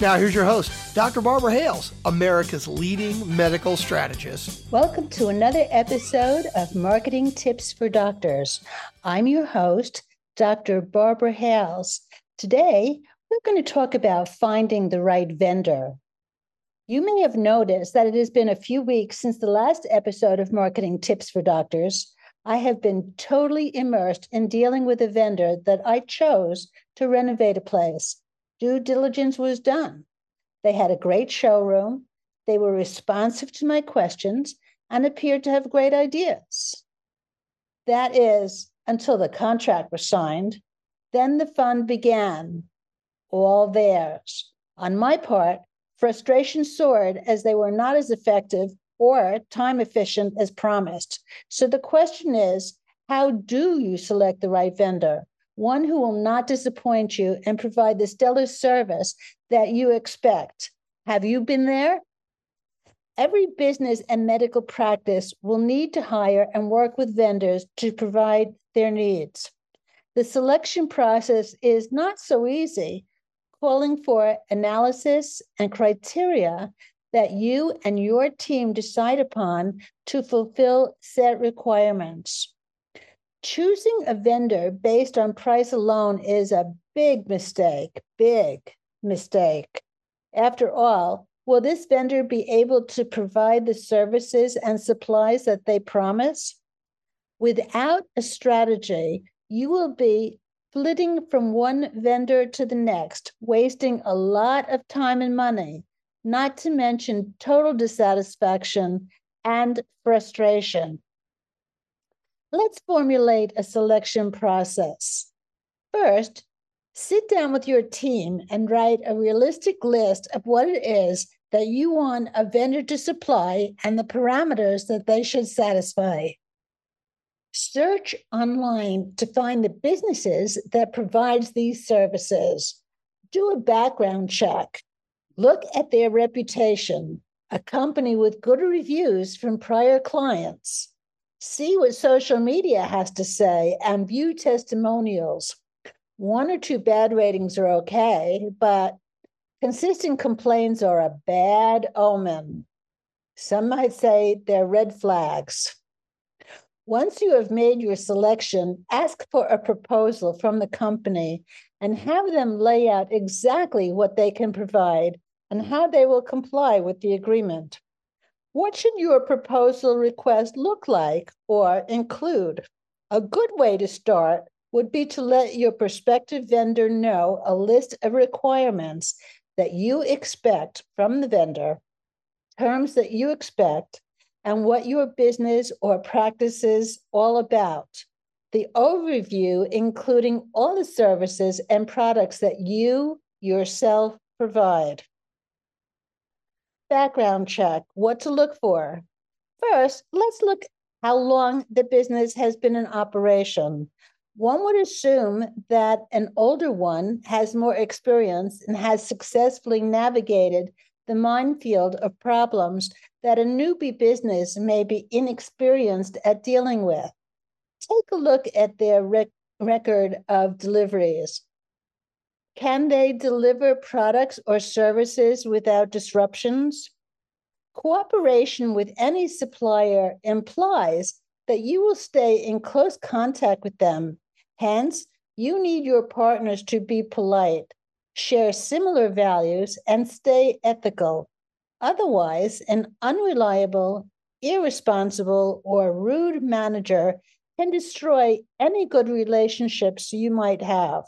Now, here's your host, Dr. Barbara Hales, America's leading medical strategist. Welcome to another episode of Marketing Tips for Doctors. I'm your host, Dr. Barbara Hales. Today, we're going to talk about finding the right vendor. You may have noticed that it has been a few weeks since the last episode of Marketing Tips for Doctors. I have been totally immersed in dealing with a vendor that I chose to renovate a place. Due diligence was done. They had a great showroom. They were responsive to my questions and appeared to have great ideas. That is, until the contract was signed. Then the fun began, all theirs. On my part, frustration soared as they were not as effective or time efficient as promised. So the question is how do you select the right vendor? One who will not disappoint you and provide the stellar service that you expect. Have you been there? Every business and medical practice will need to hire and work with vendors to provide their needs. The selection process is not so easy, calling for analysis and criteria that you and your team decide upon to fulfill set requirements. Choosing a vendor based on price alone is a big mistake, big mistake. After all, will this vendor be able to provide the services and supplies that they promise? Without a strategy, you will be flitting from one vendor to the next, wasting a lot of time and money, not to mention total dissatisfaction and frustration. Let's formulate a selection process. First, Sit down with your team and write a realistic list of what it is that you want a vendor to supply and the parameters that they should satisfy. Search online to find the businesses that provides these services. Do a background check. Look at their reputation, a company with good reviews from prior clients. See what social media has to say and view testimonials one or two bad ratings are okay, but consistent complaints are a bad omen. Some might say they're red flags. Once you have made your selection, ask for a proposal from the company and have them lay out exactly what they can provide and how they will comply with the agreement. What should your proposal request look like or include? A good way to start would be to let your prospective vendor know a list of requirements that you expect from the vendor, terms that you expect, and what your business or practice is all about. The overview, including all the services and products that you yourself provide. Background check what to look for. First, let's look how long the business has been in operation one would assume that an older one has more experience and has successfully navigated the minefield of problems that a newbie business may be inexperienced at dealing with. Take a look at their rec- record of deliveries. Can they deliver products or services without disruptions? Cooperation with any supplier implies that you will stay in close contact with them Hence, you need your partners to be polite, share similar values, and stay ethical. Otherwise, an unreliable, irresponsible, or rude manager can destroy any good relationships you might have.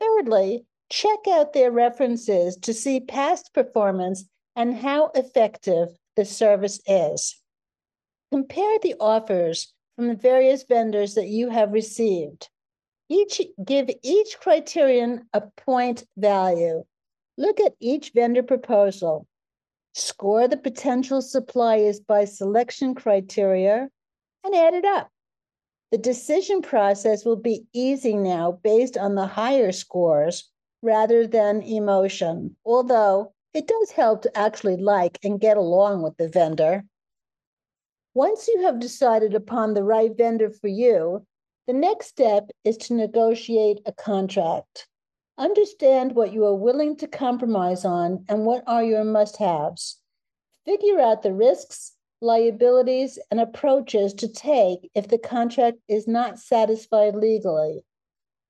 Thirdly, check out their references to see past performance and how effective the service is. Compare the offers from the various vendors that you have received. Each give each criterion a point value. Look at each vendor proposal. Score the potential suppliers by selection criteria and add it up. The decision process will be easy now based on the higher scores rather than emotion, although it does help to actually like and get along with the vendor. Once you have decided upon the right vendor for you, the next step is to negotiate a contract. Understand what you are willing to compromise on and what are your must haves. Figure out the risks, liabilities, and approaches to take if the contract is not satisfied legally.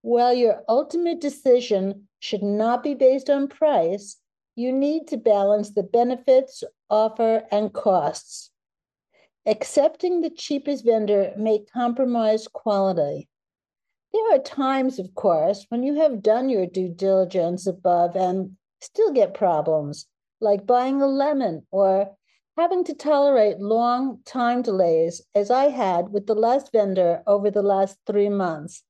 While your ultimate decision should not be based on price, you need to balance the benefits, offer, and costs. Accepting the cheapest vendor may compromise quality. There are times, of course, when you have done your due diligence above and still get problems, like buying a lemon or having to tolerate long time delays, as I had with the last vendor over the last three months.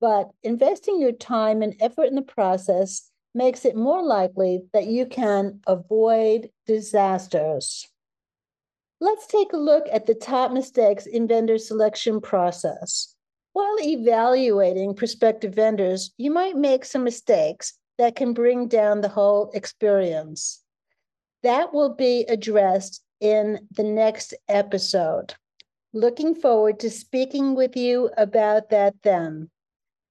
But investing your time and effort in the process makes it more likely that you can avoid disasters. Let's take a look at the top mistakes in vendor selection process. While evaluating prospective vendors, you might make some mistakes that can bring down the whole experience. That will be addressed in the next episode. Looking forward to speaking with you about that then.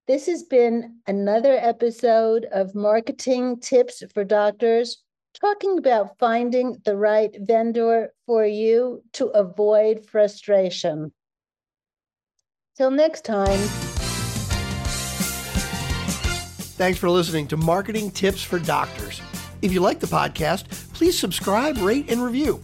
This has been another episode of Marketing Tips for Doctors, talking about finding the right vendor for you to avoid frustration. Till next time. Thanks for listening to Marketing Tips for Doctors. If you like the podcast, please subscribe, rate, and review.